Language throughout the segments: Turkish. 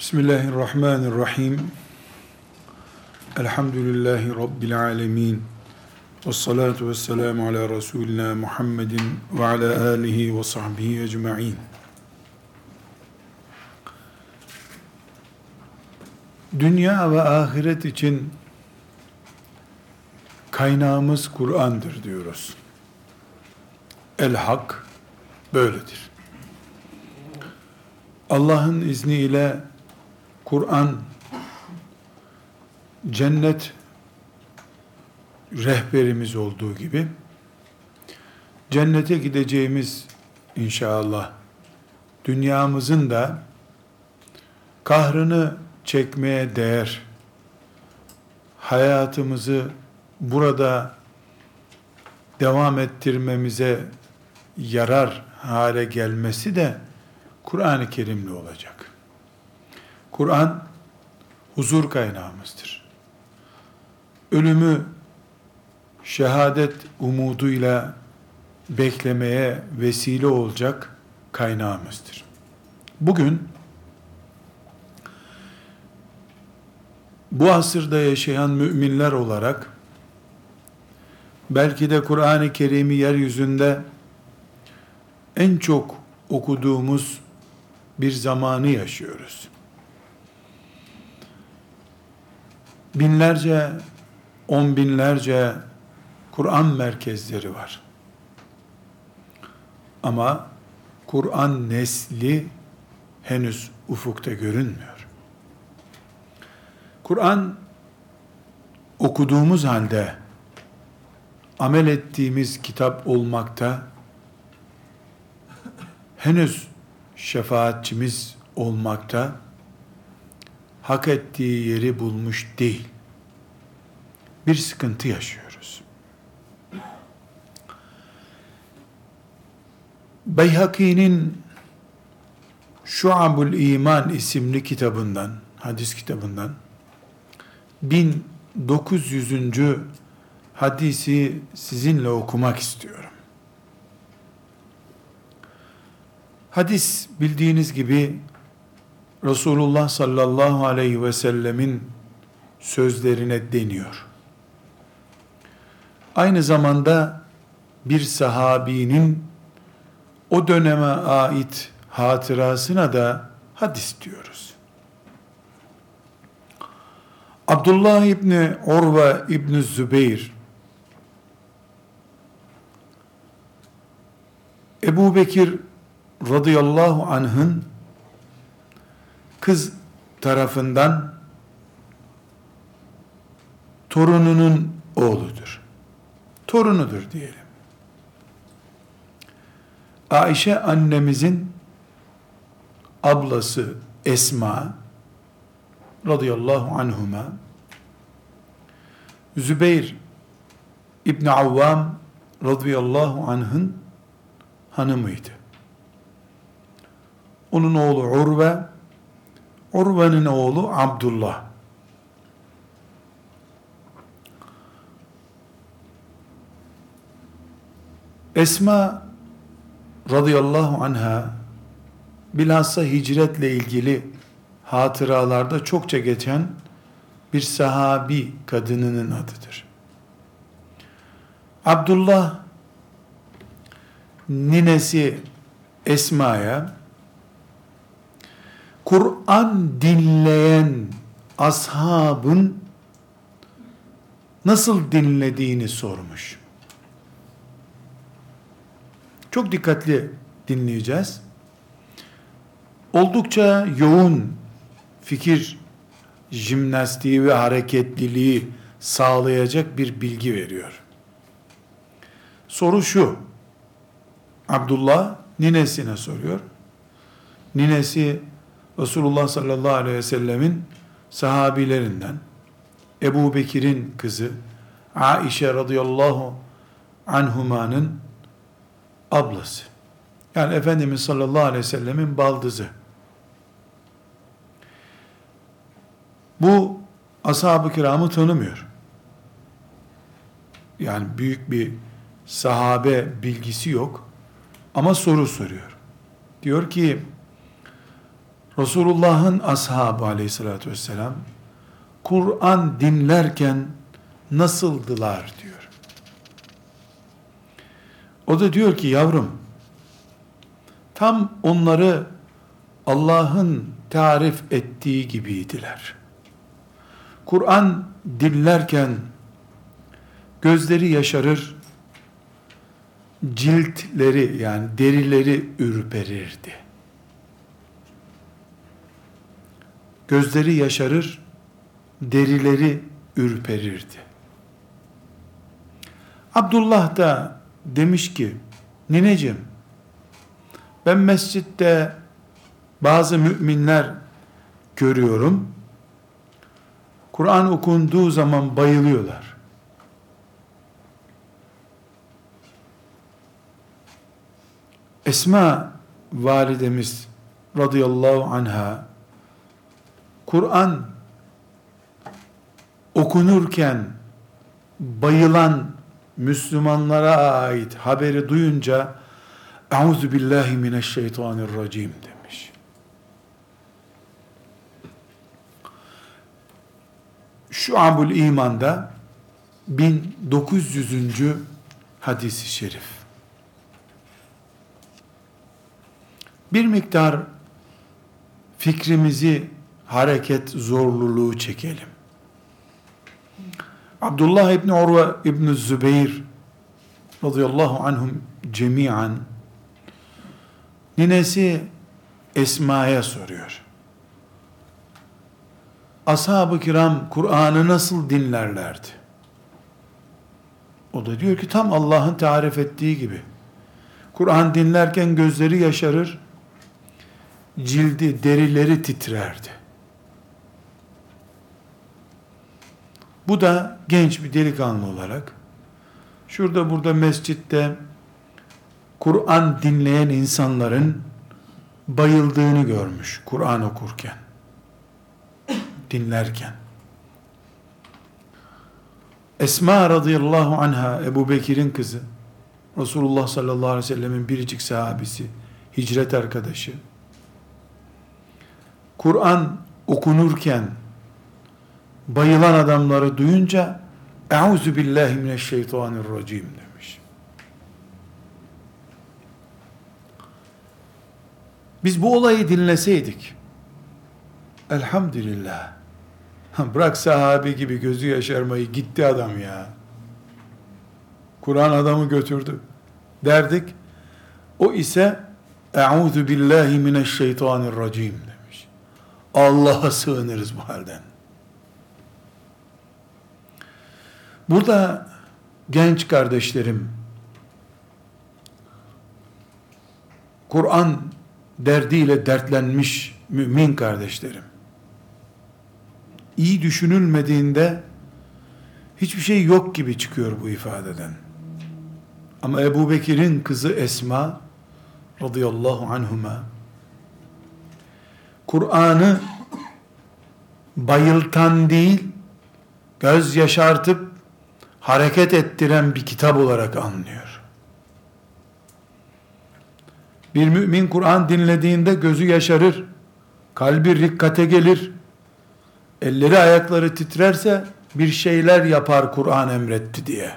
Bismillahirrahmanirrahim. Elhamdülillahi Rabbil alemin. Ve salatu ve selamu ala Resulina Muhammedin ve ala alihi ve sahbihi ecma'in. Dünya ve ahiret için kaynağımız Kur'an'dır diyoruz. El Hak böyledir. Allah'ın izniyle Kur'an cennet rehberimiz olduğu gibi cennete gideceğimiz inşallah dünyamızın da kahrını çekmeye değer hayatımızı burada devam ettirmemize yarar hale gelmesi de Kur'an-ı Kerim'le olacak. Kur'an huzur kaynağımızdır. Ölümü şehadet umuduyla beklemeye vesile olacak kaynağımızdır. Bugün bu asırda yaşayan müminler olarak belki de Kur'an-ı Kerim'i yeryüzünde en çok okuduğumuz bir zamanı yaşıyoruz. Binlerce, on binlerce Kur'an merkezleri var. Ama Kur'an nesli henüz ufukta görünmüyor. Kur'an okuduğumuz halde amel ettiğimiz kitap olmakta henüz şefaatçimiz olmakta hak ettiği yeri bulmuş değil. Bir sıkıntı yaşıyoruz. Beyhaki'nin Şuabul İman isimli kitabından, hadis kitabından 1900. hadisi sizinle okumak istiyorum. Hadis bildiğiniz gibi Resulullah sallallahu aleyhi ve sellemin sözlerine deniyor. Aynı zamanda bir sahabinin o döneme ait hatırasına da hadis diyoruz. Abdullah İbni Urva İbni Zübeyir Ebu Bekir radıyallahu anh'ın kız tarafından torununun oğludur. Torunudur diyelim. Ayşe annemizin ablası Esma radıyallahu anhuma Zübeyir İbn Avvam radıyallahu anh'ın hanımıydı. Onun oğlu Urve Urve'nin oğlu Abdullah. Esma radıyallahu anha bilhassa hicretle ilgili hatıralarda çokça geçen bir sahabi kadınının adıdır. Abdullah ninesi Esma'ya Kur'an dinleyen ashabın nasıl dinlediğini sormuş. Çok dikkatli dinleyeceğiz. Oldukça yoğun fikir jimnastiği ve hareketliliği sağlayacak bir bilgi veriyor. Soru şu. Abdullah ninesine soruyor. Ninesi Resulullah sallallahu aleyhi ve sellemin sahabilerinden Ebu Bekir'in kızı Aişe radıyallahu anhumanın ablası. Yani Efendimiz sallallahu aleyhi ve sellemin baldızı. Bu ashab-ı kiramı tanımıyor. Yani büyük bir sahabe bilgisi yok. Ama soru soruyor. Diyor ki Resulullah'ın ashabı aleyhissalatü vesselam Kur'an dinlerken nasıldılar diyor. O da diyor ki yavrum tam onları Allah'ın tarif ettiği gibiydiler. Kur'an dinlerken gözleri yaşarır, ciltleri yani derileri ürperirdi. Gözleri yaşarır, derileri ürperirdi. Abdullah da demiş ki, nineciğim, ben mescitte bazı müminler görüyorum. Kur'an okunduğu zaman bayılıyorlar. Esma validemiz radıyallahu anha Kur'an okunurken bayılan Müslümanlara ait haberi duyunca Euzu billahi mineşşeytanirracim demiş. Şu Abul İman'da 1900. hadisi şerif. Bir miktar fikrimizi hareket zorluluğu çekelim. Abdullah İbni Urve İbni Zübeyir radıyallahu anhum cemiyen ninesi Esma'ya soruyor. Ashab-ı kiram Kur'an'ı nasıl dinlerlerdi? O da diyor ki tam Allah'ın tarif ettiği gibi. Kur'an dinlerken gözleri yaşarır, cildi, derileri titrerdi. Bu da genç bir delikanlı olarak şurada burada mescitte Kur'an dinleyen insanların bayıldığını görmüş Kur'an okurken dinlerken. Esma radıyallahu anha Ebu Bekir'in kızı Resulullah sallallahu aleyhi ve sellemin biricik sahabisi hicret arkadaşı. Kur'an okunurken bayılan adamları duyunca Euzu billahi mineşşeytanirracim demiş. Biz bu olayı dinleseydik elhamdülillah bırak sahabi gibi gözü yaşarmayı gitti adam ya. Kur'an adamı götürdü derdik. O ise Euzu billahi mineşşeytanirracim demiş. Allah'a sığınırız bu halden. Burada genç kardeşlerim, Kur'an derdiyle dertlenmiş mümin kardeşlerim, iyi düşünülmediğinde hiçbir şey yok gibi çıkıyor bu ifadeden. Ama Ebu Bekir'in kızı Esma radıyallahu anhuma Kur'an'ı bayıltan değil, göz yaşartıp hareket ettiren bir kitap olarak anlıyor. Bir mümin Kur'an dinlediğinde gözü yaşarır, kalbi rikkate gelir, elleri ayakları titrerse bir şeyler yapar Kur'an emretti diye.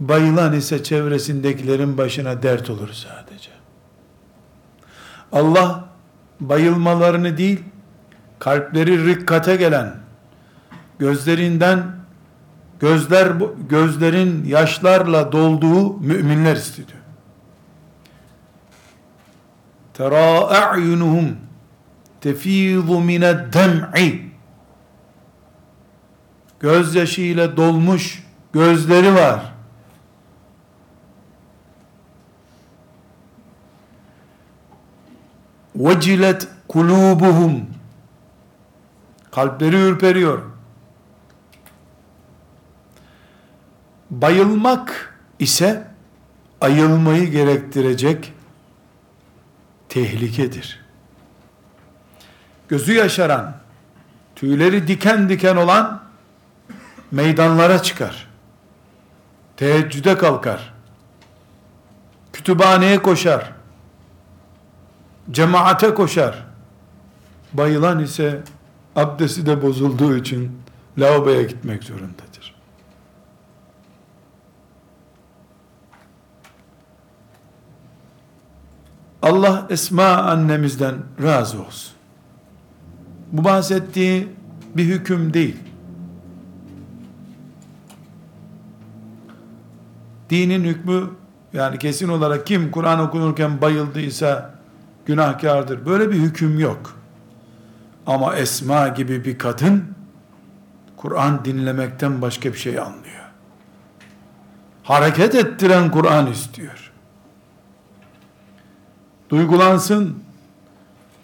Bayılan ise çevresindekilerin başına dert olur sadece. Allah bayılmalarını değil, kalpleri rikkate gelen, gözlerinden gözler gözlerin yaşlarla dolduğu müminler istiyor. Tera a'yunuhum tefizu mined dem'i gözyaşı dolmuş gözleri var. Vecilet kulubuhum kalpleri ürperiyor. Bayılmak ise ayılmayı gerektirecek tehlikedir. Gözü yaşaran, tüyleri diken diken olan meydanlara çıkar. Teheccüde kalkar. Kütüphaneye koşar. Cemaate koşar. Bayılan ise abdesti de bozulduğu için lavaboya gitmek zorundadır. Allah Esma annemizden razı olsun. Bu bahsettiği bir hüküm değil. Dinin hükmü yani kesin olarak kim Kur'an okunurken bayıldıysa günahkardır. Böyle bir hüküm yok. Ama Esma gibi bir kadın Kur'an dinlemekten başka bir şey anlıyor. Hareket ettiren Kur'an istiyor. Duygulansın,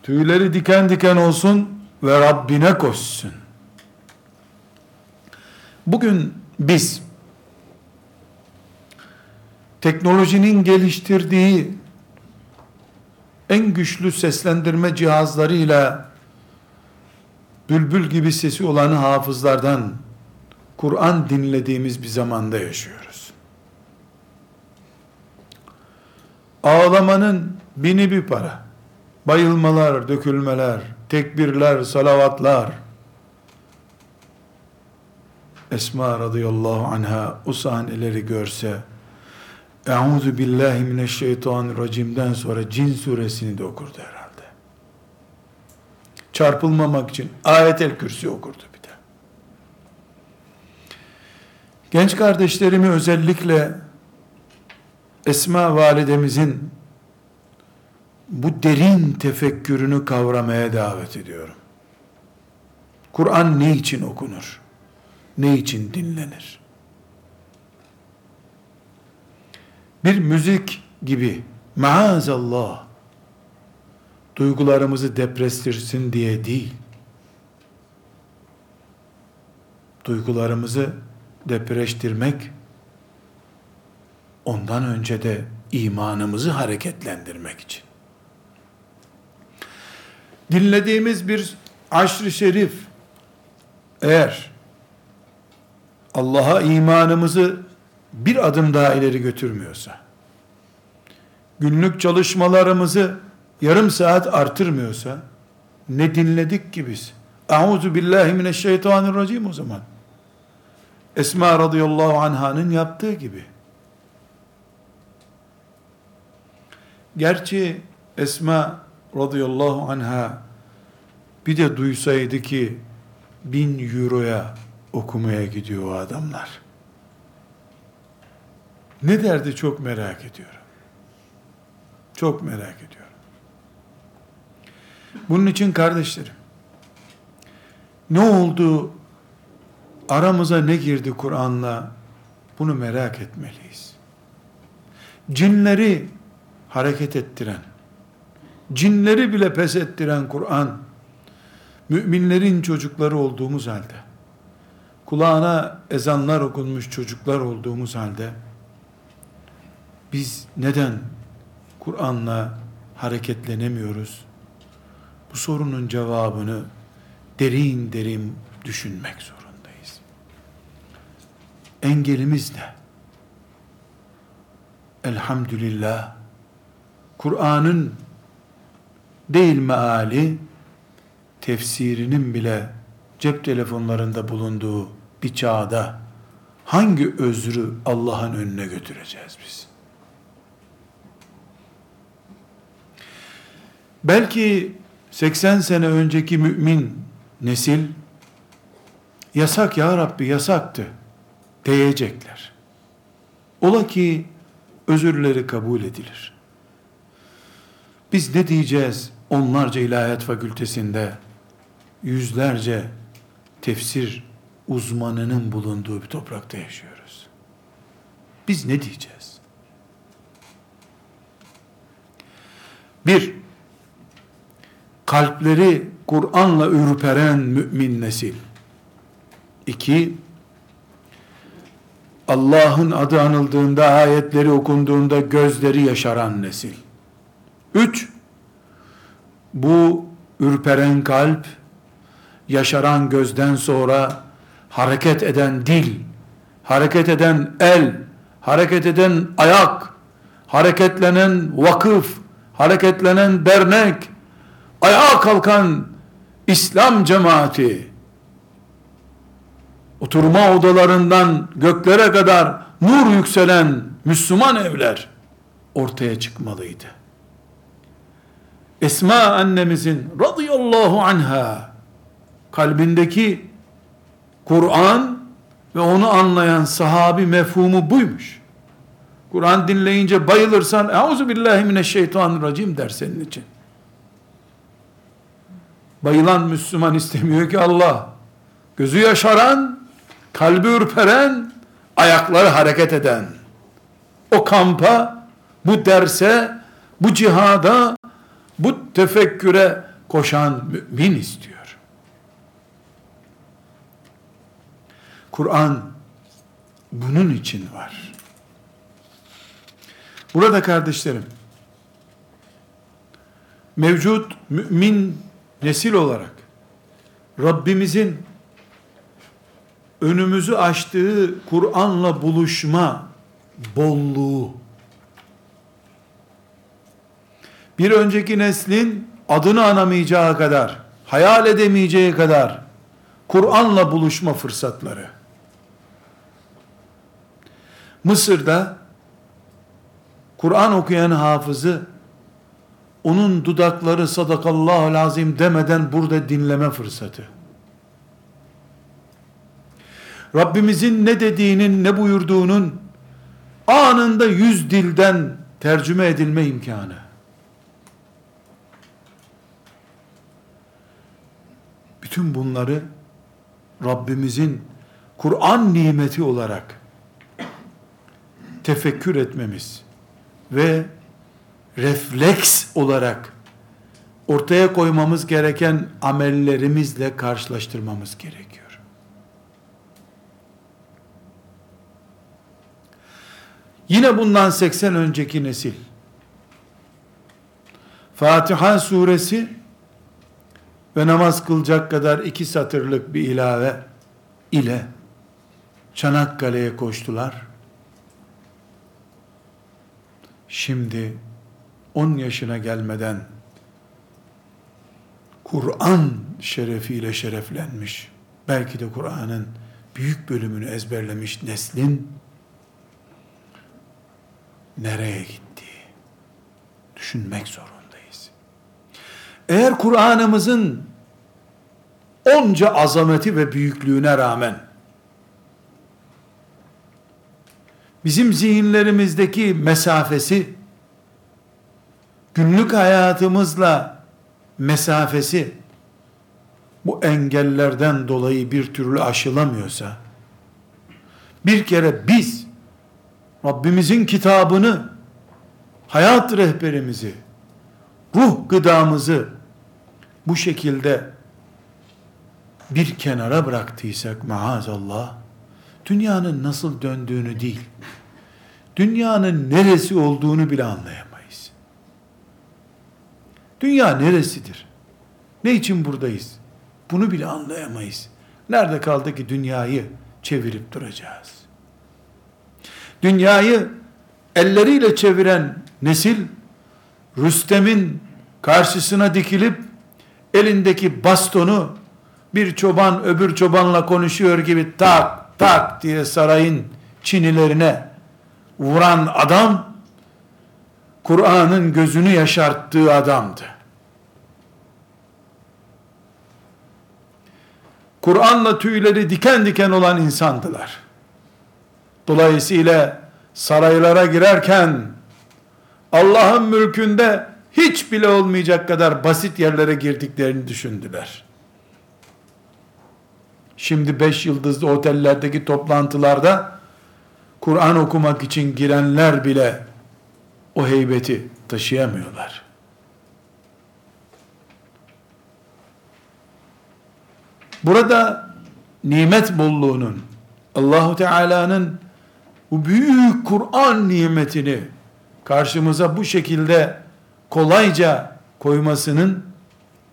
tüyleri diken diken olsun ve Rabbine koşsun. Bugün biz teknolojinin geliştirdiği en güçlü seslendirme cihazlarıyla bülbül gibi sesi olan hafızlardan Kur'an dinlediğimiz bir zamanda yaşıyoruz. Ağlamanın bini bir para. Bayılmalar, dökülmeler, tekbirler, salavatlar. Esma radıyallahu anha o sahneleri görse Euzu billahi mineşşeytanirracim'den sonra Cin suresini de okurdu herhalde. Çarpılmamak için ayetel kürsi okurdu bir de. Genç kardeşlerimi özellikle Esma validemizin bu derin tefekkürünü kavramaya davet ediyorum. Kur'an ne için okunur? Ne için dinlenir? Bir müzik gibi maazallah duygularımızı deprestirsin diye değil. Duygularımızı depreştirmek ondan önce de imanımızı hareketlendirmek için. Dinlediğimiz bir aşr-ı şerif eğer Allah'a imanımızı bir adım daha ileri götürmüyorsa, günlük çalışmalarımızı yarım saat artırmıyorsa, ne dinledik ki biz? Euzu billahi mineşşeytanirracim o zaman. Esma radıyallahu anh'ın yaptığı gibi. Gerçi Esma radıyallahu anha bir de duysaydı ki bin euroya okumaya gidiyor o adamlar. Ne derdi çok merak ediyorum. Çok merak ediyorum. Bunun için kardeşlerim, ne oldu, aramıza ne girdi Kur'an'la, bunu merak etmeliyiz. Cinleri hareket ettiren, cinleri bile pes ettiren Kur'an, müminlerin çocukları olduğumuz halde, kulağına ezanlar okunmuş çocuklar olduğumuz halde, biz neden Kur'an'la hareketlenemiyoruz? Bu sorunun cevabını derin derin düşünmek zorundayız. Engelimiz ne? Elhamdülillah Kur'an'ın değil meali tefsirinin bile cep telefonlarında bulunduğu bir çağda hangi özrü Allah'ın önüne götüreceğiz biz? Belki 80 sene önceki mümin nesil yasak ya Rabbi yasaktı diyecekler. Ola ki özürleri kabul edilir. Biz ne diyeceğiz onlarca ilahiyat fakültesinde yüzlerce tefsir uzmanının bulunduğu bir toprakta yaşıyoruz. Biz ne diyeceğiz? Bir, kalpleri Kur'an'la ürperen mümin nesil. İki, Allah'ın adı anıldığında, ayetleri okunduğunda gözleri yaşaran nesil. Üç, bu ürperen kalp, yaşaran gözden sonra hareket eden dil, hareket eden el, hareket eden ayak, hareketlenen vakıf, hareketlenen dernek, ayağa kalkan İslam cemaati oturma odalarından göklere kadar nur yükselen Müslüman evler ortaya çıkmalıydı. Esma annemizin radıyallahu anha kalbindeki Kur'an ve onu anlayan sahabi mefhumu buymuş. Kur'an dinleyince bayılırsan Euzu billahi mineşşeytanirracim der senin için. Bayılan Müslüman istemiyor ki Allah. Gözü yaşaran, kalbi ürperen, ayakları hareket eden. O kampa, bu derse, bu cihada, bu tefekküre koşan mümin istiyor. Kur'an bunun için var. Burada kardeşlerim, mevcut mümin nesil olarak Rabbimizin önümüzü açtığı Kur'an'la buluşma bolluğu bir önceki neslin adını anamayacağı kadar, hayal edemeyeceği kadar Kur'an'la buluşma fırsatları. Mısır'da Kur'an okuyan hafızı onun dudakları sadakallahu lazim demeden burada dinleme fırsatı. Rabbimizin ne dediğinin, ne buyurduğunun anında yüz dilden tercüme edilme imkanı. Bütün bunları Rabbimizin Kur'an nimeti olarak tefekkür etmemiz ve refleks olarak ortaya koymamız gereken amellerimizle karşılaştırmamız gerekiyor. Yine bundan 80 önceki nesil Fatiha suresi ve namaz kılacak kadar iki satırlık bir ilave ile Çanakkale'ye koştular. Şimdi 10 yaşına gelmeden Kur'an şerefiyle şereflenmiş, belki de Kur'an'ın büyük bölümünü ezberlemiş neslin nereye gittiği düşünmek zorundayız. Eğer Kur'an'ımızın onca azameti ve büyüklüğüne rağmen bizim zihinlerimizdeki mesafesi günlük hayatımızla mesafesi bu engellerden dolayı bir türlü aşılamıyorsa bir kere biz Rabbimizin kitabını hayat rehberimizi ruh gıdamızı bu şekilde bir kenara bıraktıysak maazallah dünyanın nasıl döndüğünü değil dünyanın neresi olduğunu bile anlayamıyoruz. Dünya neresidir? Ne için buradayız? Bunu bile anlayamayız. Nerede kaldı ki dünyayı çevirip duracağız? Dünyayı elleriyle çeviren nesil, Rüstem'in karşısına dikilip elindeki bastonu bir çoban öbür çobanla konuşuyor gibi tak tak diye sarayın çinilerine vuran adam Kur'an'ın gözünü yaşarttığı adamdı. Kur'an'la tüyleri diken diken olan insandılar. Dolayısıyla saraylara girerken Allah'ın mülkünde hiç bile olmayacak kadar basit yerlere girdiklerini düşündüler. Şimdi beş yıldızlı otellerdeki toplantılarda Kur'an okumak için girenler bile o heybeti taşıyamıyorlar. Burada nimet bolluğunun Allahu Teala'nın bu büyük Kur'an nimetini karşımıza bu şekilde kolayca koymasının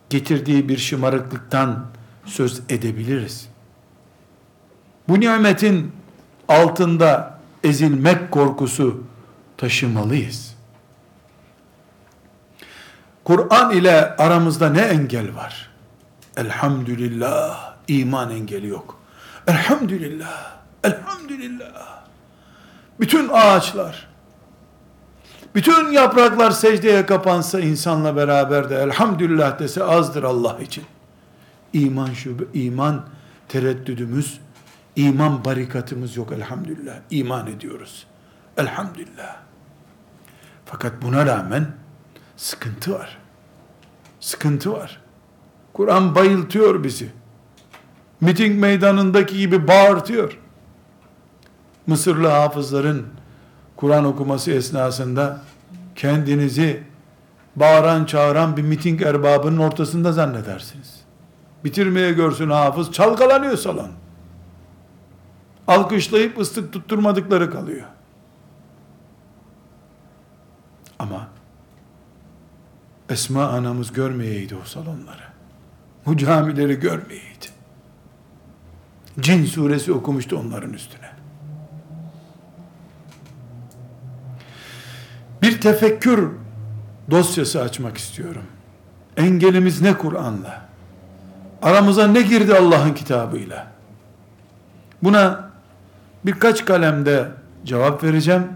getirdiği bir şımarıklıktan söz edebiliriz. Bu nimetin altında ezilmek korkusu taşımalıyız. Kur'an ile aramızda ne engel var? Elhamdülillah. iman engeli yok. Elhamdülillah. Elhamdülillah. Bütün ağaçlar, bütün yapraklar secdeye kapansa insanla beraber de elhamdülillah dese azdır Allah için. İman şube, iman tereddüdümüz, iman barikatımız yok elhamdülillah. İman ediyoruz. Elhamdülillah. Fakat buna rağmen sıkıntı var. Sıkıntı var. Kur'an bayıltıyor bizi. Miting meydanındaki gibi bağırtıyor. Mısırlı hafızların Kur'an okuması esnasında kendinizi bağıran çağıran bir miting erbabının ortasında zannedersiniz. Bitirmeye görsün hafız, çalkalanıyor salon. Alkışlayıp ıslık tutturmadıkları kalıyor. Ama Esma anamız görmeyeydi o salonları. Bu camileri görmeyeydi. Cin suresi okumuştu onların üstüne. Bir tefekkür dosyası açmak istiyorum. Engelimiz ne Kur'an'la? Aramıza ne girdi Allah'ın kitabıyla? Buna birkaç kalemde cevap vereceğim.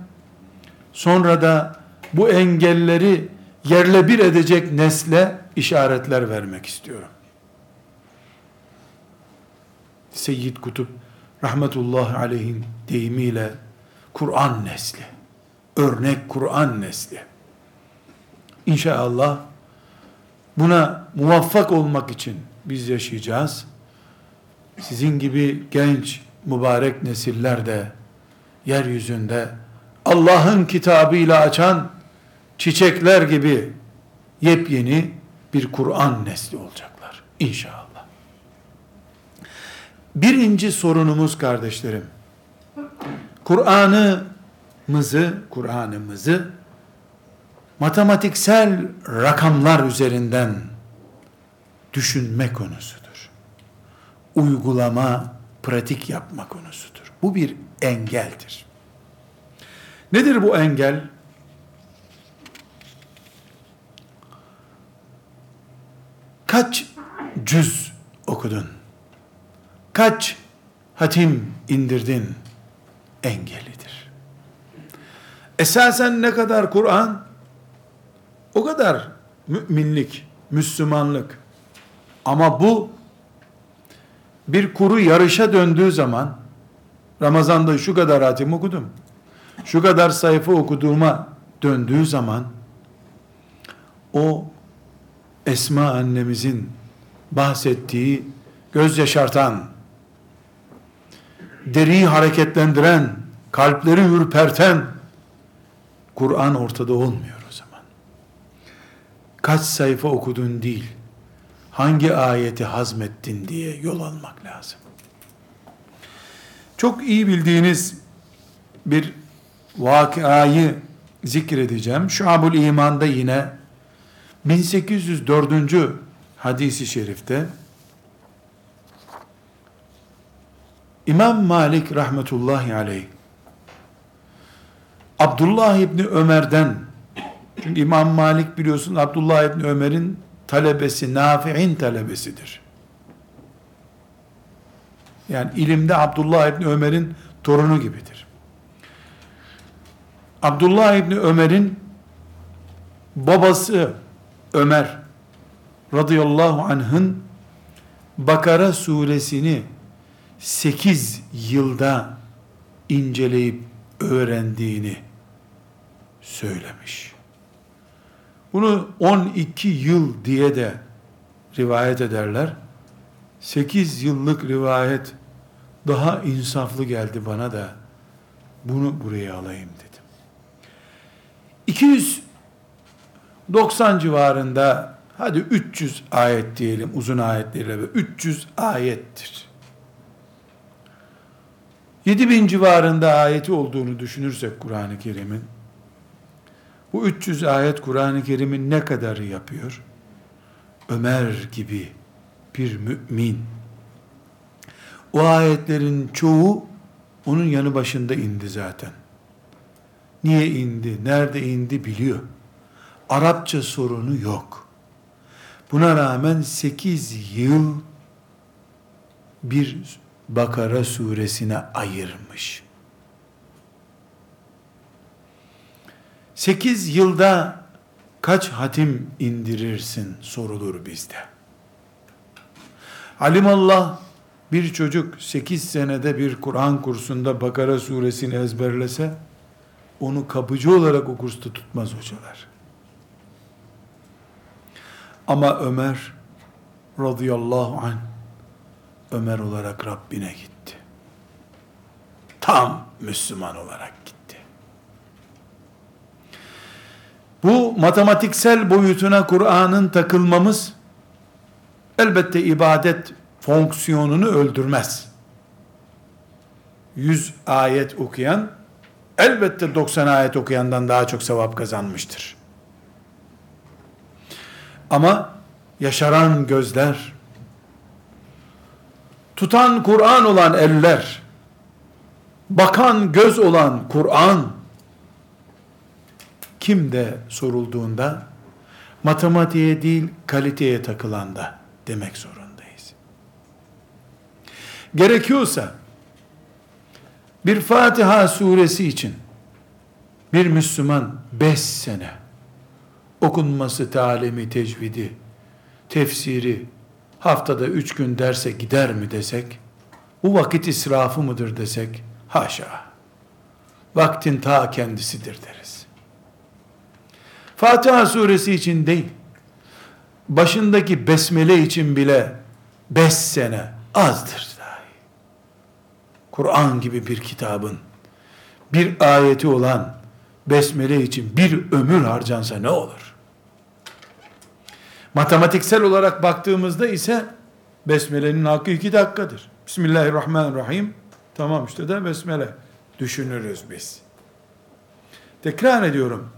Sonra da bu engelleri yerle bir edecek nesle işaretler vermek istiyorum. Seyyid Kutup rahmetullahi aleyhin deyimiyle Kur'an nesli. Örnek Kur'an nesli. İnşallah buna muvaffak olmak için biz yaşayacağız. Sizin gibi genç, mübarek nesiller de yeryüzünde Allah'ın kitabıyla açan çiçekler gibi yepyeni bir Kur'an nesli olacaklar. İnşallah. Birinci sorunumuz kardeşlerim, Kur'an'ımızı, Kur'an'ımızı matematiksel rakamlar üzerinden düşünme konusudur. Uygulama, pratik yapma konusudur. Bu bir engeldir. Nedir bu engel? Kaç cüz okudun? Kaç hatim indirdin? Engelidir. Esasen ne kadar Kur'an? O kadar müminlik, Müslümanlık. Ama bu bir kuru yarışa döndüğü zaman Ramazan'da şu kadar hatim okudum. Şu kadar sayfa okuduğuma döndüğü zaman o Esma annemizin bahsettiği göz yaşartan, deriyi hareketlendiren, kalpleri ürperten Kur'an ortada olmuyor o zaman. Kaç sayfa okudun değil, hangi ayeti hazmettin diye yol almak lazım. Çok iyi bildiğiniz bir vakayı zikredeceğim. Şuabul İman'da yine 1804. hadisi şerifte İmam Malik rahmetullahi aleyh Abdullah İbni Ömer'den çünkü İmam Malik biliyorsun Abdullah İbni Ömer'in talebesi, Nafi'in talebesidir. Yani ilimde Abdullah İbni Ömer'in torunu gibidir. Abdullah İbni Ömer'in babası Ömer radıyallahu anh'ın Bakara suresini 8 yılda inceleyip öğrendiğini söylemiş. Bunu 12 yıl diye de rivayet ederler. 8 yıllık rivayet daha insaflı geldi bana da bunu buraya alayım dedim. 290 civarında hadi 300 ayet diyelim uzun ayetlerle 300 ayettir. 7000 civarında ayeti olduğunu düşünürsek Kur'an-ı Kerim'in bu 300 ayet Kur'an-ı Kerim'in ne kadarı yapıyor? Ömer gibi bir mümin o ayetlerin çoğu onun yanı başında indi zaten. Niye indi, nerede indi biliyor. Arapça sorunu yok. Buna rağmen 8 yıl bir Bakara suresine ayırmış. 8 yılda kaç hatim indirirsin sorulur bizde. Alimallah bir çocuk 8 senede bir Kur'an kursunda Bakara suresini ezberlese onu kapıcı olarak o kursta tutmaz hocalar. Ama Ömer radıyallahu anh Ömer olarak Rabbine gitti. Tam Müslüman olarak gitti. Bu matematiksel boyutuna Kur'an'ın takılmamız elbette ibadet fonksiyonunu öldürmez. 100 ayet okuyan elbette 90 ayet okuyandan daha çok sevap kazanmıştır. Ama yaşaran gözler, tutan Kur'an olan eller, bakan göz olan Kur'an, kimde sorulduğunda, matematiğe değil kaliteye takılanda demek zorundayız. Gerekiyorsa, bir Fatiha suresi için, bir Müslüman beş sene, okunması, talimi, tecvidi, tefsiri, haftada üç gün derse gider mi desek, bu vakit israfı mıdır desek, haşa. Vaktin ta kendisidir deriz. Fatiha suresi için değil, başındaki besmele için bile beş sene azdır dahi. Kur'an gibi bir kitabın, bir ayeti olan besmele için bir ömür harcansa ne olur? Matematiksel olarak baktığımızda ise Besmele'nin hakkı iki dakikadır. Bismillahirrahmanirrahim. Tamam işte de Besmele düşünürüz biz. Tekrar ediyorum.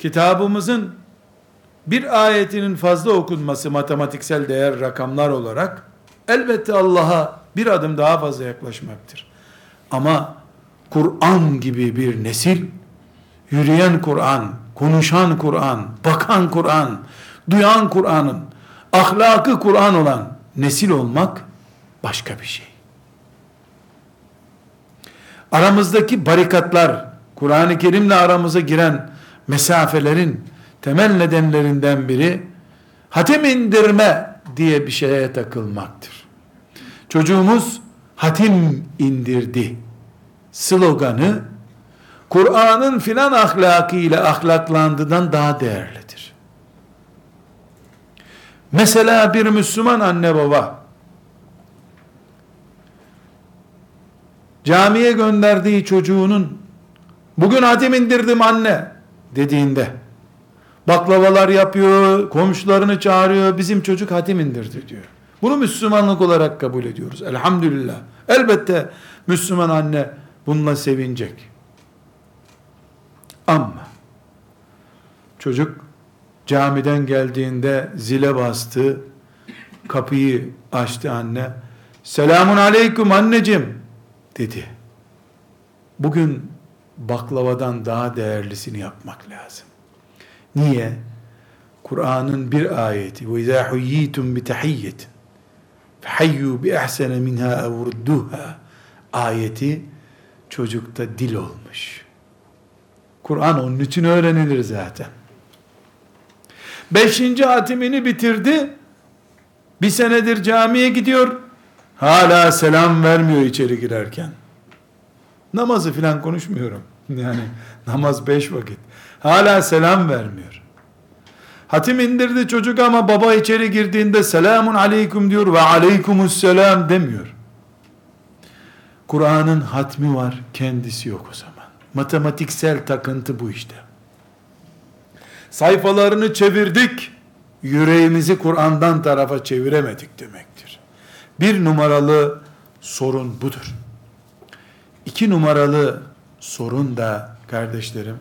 Kitabımızın bir ayetinin fazla okunması matematiksel değer rakamlar olarak elbette Allah'a bir adım daha fazla yaklaşmaktır. Ama Kur'an gibi bir nesil, yürüyen Kur'an, konuşan Kur'an, bakan Kur'an, duyan Kur'an'ın, ahlakı Kur'an olan nesil olmak başka bir şey. Aramızdaki barikatlar, Kur'an-ı Kerim'le aramıza giren mesafelerin temel nedenlerinden biri hatim indirme diye bir şeye takılmaktır. Çocuğumuz hatim indirdi sloganı Kur'an'ın filan ahlakıyla ahlaklandığından daha değerlidir. Mesela bir Müslüman anne baba camiye gönderdiği çocuğunun bugün hatim indirdim anne dediğinde baklavalar yapıyor, komşularını çağırıyor, bizim çocuk hatim indirdi diyor. Bunu Müslümanlık olarak kabul ediyoruz. Elhamdülillah. Elbette Müslüman anne bununla sevinecek. Ama çocuk camiden geldiğinde zile bastı. Kapıyı açtı anne. Selamun aleyküm anneciğim dedi. Bugün baklavadan daha değerlisini yapmak lazım. Niye? Kur'an'ın bir ayeti bi tahiyyetin fehayyu bi ahsene minha evurduha ayeti çocukta dil olmuş. Kur'an onun için öğrenilir zaten. Beşinci hatimini bitirdi. Bir senedir camiye gidiyor. Hala selam vermiyor içeri girerken. Namazı filan konuşmuyorum. Yani namaz beş vakit. Hala selam vermiyor. Hatim indirdi çocuk ama baba içeri girdiğinde selamun aleyküm diyor ve aleykumus demiyor. Kur'an'ın hatmi var, kendisi yok o zaman. Matematiksel takıntı bu işte sayfalarını çevirdik, yüreğimizi Kur'an'dan tarafa çeviremedik demektir. Bir numaralı sorun budur. İki numaralı sorun da kardeşlerim,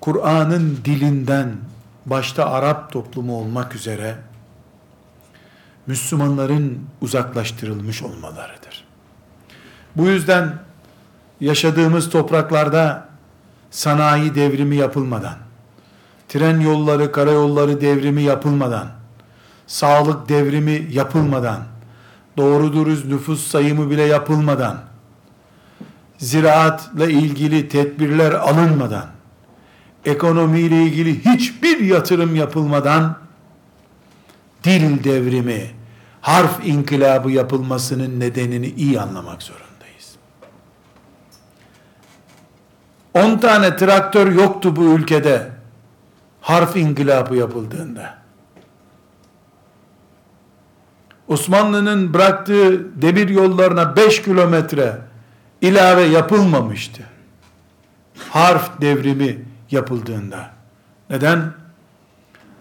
Kur'an'ın dilinden başta Arap toplumu olmak üzere Müslümanların uzaklaştırılmış olmalarıdır. Bu yüzden yaşadığımız topraklarda sanayi devrimi yapılmadan tren yolları, karayolları devrimi yapılmadan, sağlık devrimi yapılmadan, doğru dürüst nüfus sayımı bile yapılmadan, ziraatla ilgili tedbirler alınmadan, ekonomiyle ilgili hiçbir yatırım yapılmadan, dil devrimi, harf inkılabı yapılmasının nedenini iyi anlamak zorundayız. 10 tane traktör yoktu bu ülkede harf inkılabı yapıldığında. Osmanlı'nın bıraktığı demir yollarına 5 kilometre ilave yapılmamıştı. Harf devrimi yapıldığında. Neden?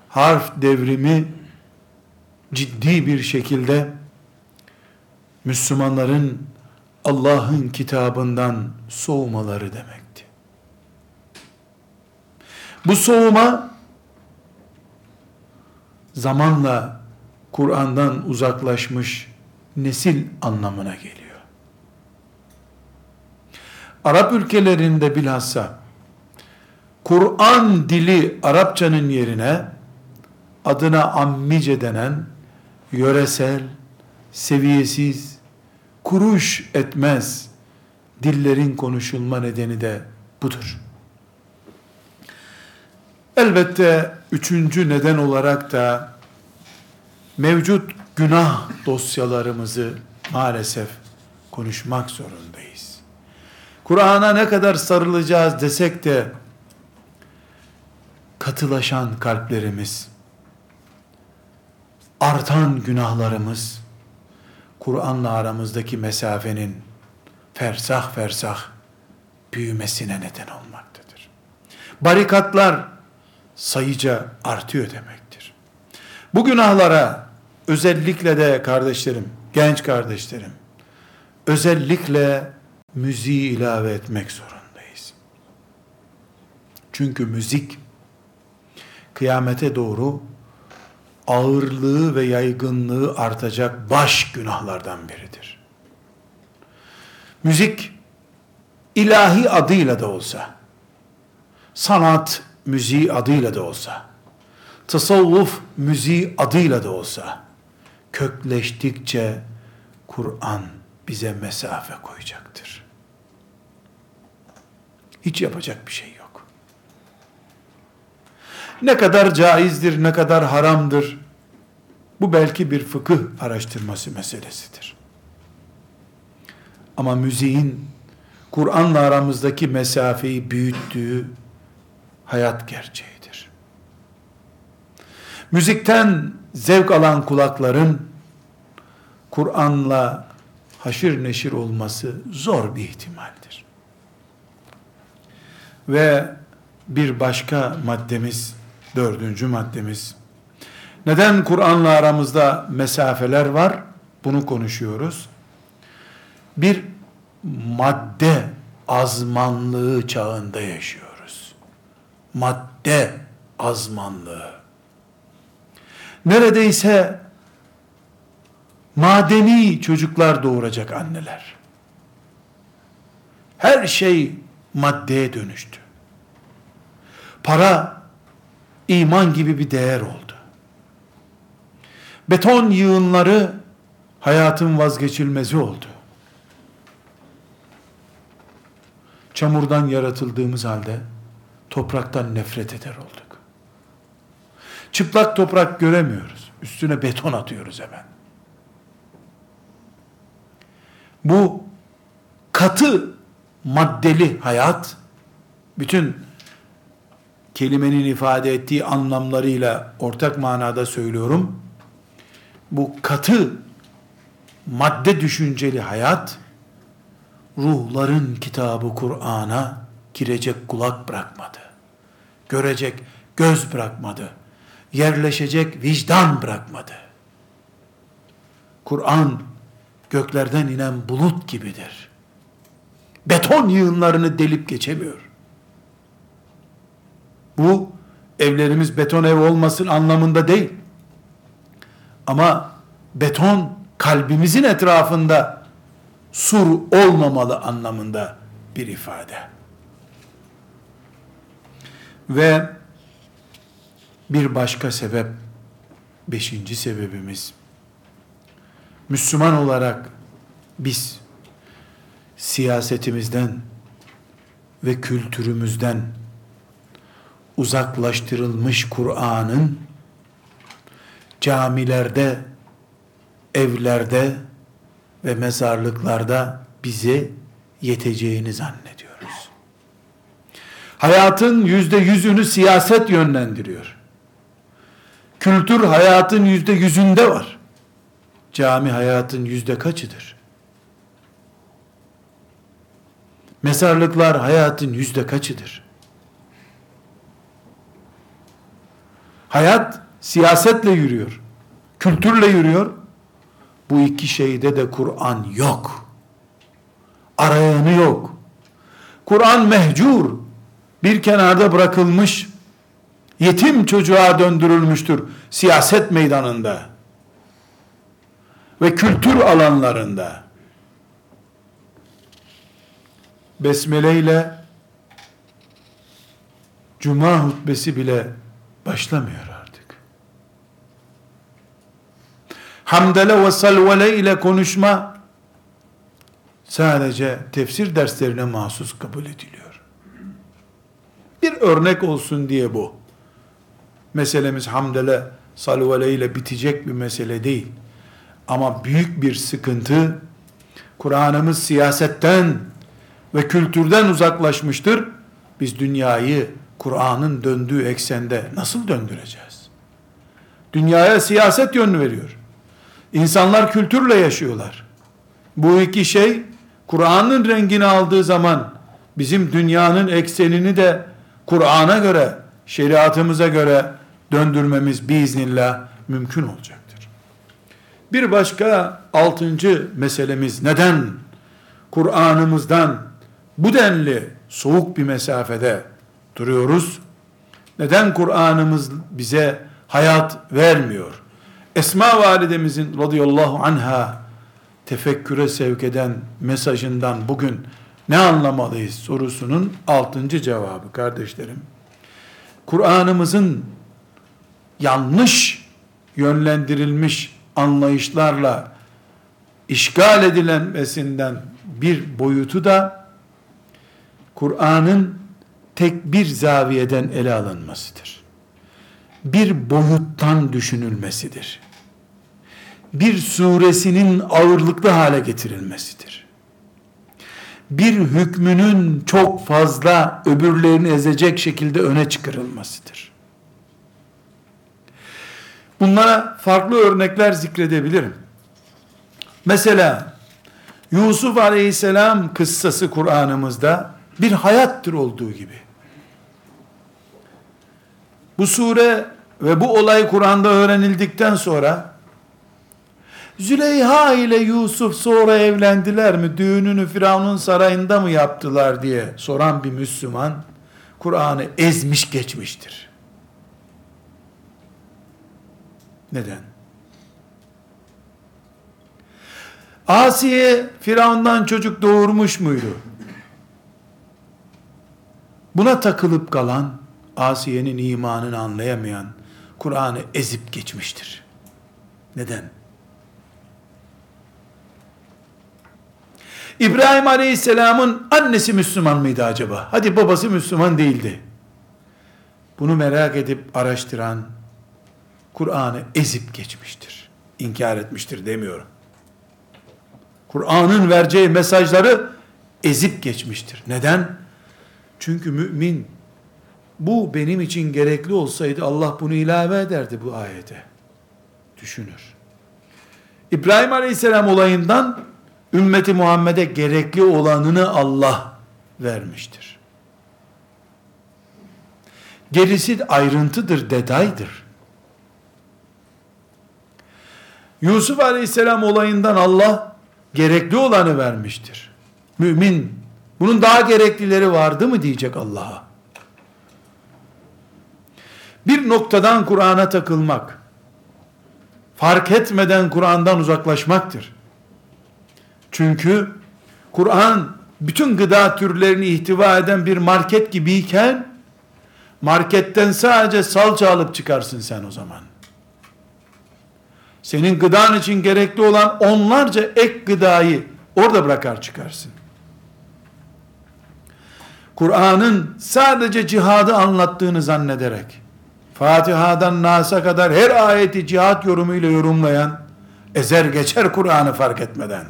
Harf devrimi ciddi bir şekilde Müslümanların Allah'ın kitabından soğumaları demekti. Bu soğuma zamanla Kur'an'dan uzaklaşmış nesil anlamına geliyor. Arap ülkelerinde bilhassa Kur'an dili Arapçanın yerine adına ammice denen yöresel, seviyesiz, kuruş etmez dillerin konuşulma nedeni de budur. Elbette üçüncü neden olarak da mevcut günah dosyalarımızı maalesef konuşmak zorundayız. Kur'an'a ne kadar sarılacağız desek de katılaşan kalplerimiz, artan günahlarımız, Kur'an'la aramızdaki mesafenin fersah fersah büyümesine neden olmaktadır. Barikatlar sayıca artıyor demektir. Bu günahlara özellikle de kardeşlerim, genç kardeşlerim, özellikle müziği ilave etmek zorundayız. Çünkü müzik kıyamete doğru ağırlığı ve yaygınlığı artacak baş günahlardan biridir. Müzik ilahi adıyla da olsa, sanat müziği adıyla da olsa, tasavvuf müziği adıyla da olsa, kökleştikçe Kur'an bize mesafe koyacaktır. Hiç yapacak bir şey yok. Ne kadar caizdir, ne kadar haramdır, bu belki bir fıkıh araştırması meselesidir. Ama müziğin Kur'an'la aramızdaki mesafeyi büyüttüğü hayat gerçeğidir. Müzikten zevk alan kulakların Kur'an'la haşır neşir olması zor bir ihtimaldir. Ve bir başka maddemiz, dördüncü maddemiz, neden Kur'an'la aramızda mesafeler var? Bunu konuşuyoruz. Bir madde azmanlığı çağında yaşıyoruz. Madde azmanlığı. Neredeyse madeni çocuklar doğuracak anneler. Her şey maddeye dönüştü. Para iman gibi bir değer oldu. Beton yığınları hayatın vazgeçilmezi oldu. Çamurdan yaratıldığımız halde topraktan nefret eder olduk. Çıplak toprak göremiyoruz. Üstüne beton atıyoruz hemen. Bu katı maddeli hayat bütün kelimenin ifade ettiği anlamlarıyla ortak manada söylüyorum. Bu katı madde düşünceli hayat ruhların kitabı Kur'an'a girecek kulak bırakmadı. Görecek göz bırakmadı. Yerleşecek vicdan bırakmadı. Kur'an göklerden inen bulut gibidir. Beton yığınlarını delip geçemiyor. Bu evlerimiz beton ev olmasın anlamında değil. Ama beton kalbimizin etrafında sur olmamalı anlamında bir ifade. Ve bir başka sebep beşinci sebebimiz, Müslüman olarak biz siyasetimizden ve kültürümüzden uzaklaştırılmış Kur'an'ın camilerde, evlerde ve mezarlıklarda bize yeteceğini zannediyoruz. Hayatın yüzde yüzünü siyaset yönlendiriyor. Kültür hayatın yüzde yüzünde var. Cami hayatın yüzde kaçıdır? Mezarlıklar hayatın yüzde kaçıdır? Hayat siyasetle yürüyor. Kültürle yürüyor. Bu iki şeyde de Kur'an yok. Arayanı yok. Kur'an mehcur. Bir kenarda bırakılmış yetim çocuğa döndürülmüştür siyaset meydanında ve kültür alanlarında. Besmele ile Cuma hutbesi bile başlamıyor artık. Hamdele ve salvele ile konuşma sadece tefsir derslerine mahsus kabul ediliyor. Bir örnek olsun diye bu. Meselemiz hamdele salvele ile bitecek bir mesele değil. Ama büyük bir sıkıntı Kur'an'ımız siyasetten ve kültürden uzaklaşmıştır. Biz dünyayı Kur'an'ın döndüğü eksende nasıl döndüreceğiz? Dünyaya siyaset yönü veriyor. İnsanlar kültürle yaşıyorlar. Bu iki şey Kur'an'ın rengini aldığı zaman bizim dünyanın eksenini de Kur'an'a göre, şeriatımıza göre döndürmemiz biiznillah mümkün olacaktır. Bir başka altıncı meselemiz neden Kur'an'ımızdan bu denli soğuk bir mesafede duruyoruz? Neden Kur'an'ımız bize hayat vermiyor? Esma validemizin radıyallahu anha tefekküre sevk eden mesajından bugün ne anlamalıyız sorusunun altıncı cevabı kardeşlerim. Kur'an'ımızın yanlış yönlendirilmiş anlayışlarla işgal edilenmesinden bir boyutu da Kur'an'ın tek bir zaviyeden ele alınmasıdır. Bir boyuttan düşünülmesidir. Bir suresinin ağırlıklı hale getirilmesidir. Bir hükmünün çok fazla öbürlerini ezecek şekilde öne çıkarılmasıdır. Bunlara farklı örnekler zikredebilirim. Mesela Yusuf Aleyhisselam kıssası Kur'an'ımızda bir hayattır olduğu gibi. Bu sure ve bu olay Kur'an'da öğrenildikten sonra Züleyha ile Yusuf sonra evlendiler mi? Düğününü Firavun'un sarayında mı yaptılar diye soran bir Müslüman Kur'an'ı ezmiş geçmiştir. Neden? Asiye Firavundan çocuk doğurmuş muydu? Buna takılıp kalan, Asiye'nin imanını anlayamayan, Kur'an'ı ezip geçmiştir. Neden? İbrahim Aleyhisselam'ın annesi Müslüman mıydı acaba? Hadi babası Müslüman değildi. Bunu merak edip araştıran, Kur'an'ı ezip geçmiştir. İnkar etmiştir demiyorum. Kur'an'ın vereceği mesajları ezip geçmiştir. Neden? Çünkü mümin bu benim için gerekli olsaydı Allah bunu ilave ederdi bu ayete. Düşünür. İbrahim Aleyhisselam olayından ümmeti Muhammed'e gerekli olanını Allah vermiştir. Gerisi ayrıntıdır, detaydır. Yusuf Aleyhisselam olayından Allah gerekli olanı vermiştir. Mümin bunun daha gereklileri vardı mı diyecek Allah'a. Bir noktadan Kur'an'a takılmak, fark etmeden Kur'an'dan uzaklaşmaktır. Çünkü Kur'an bütün gıda türlerini ihtiva eden bir market gibiyken, marketten sadece salça alıp çıkarsın sen o zaman. senin gıdan için gerekli olan onlarca ek gıdayı orada bırakar çıkarsın. Kur'an'ın sadece cihadı anlattığını zannederek, Fatiha'dan Nas'a kadar her ayeti cihat yorumuyla yorumlayan, ezer geçer Kur'an'ı fark etmeden.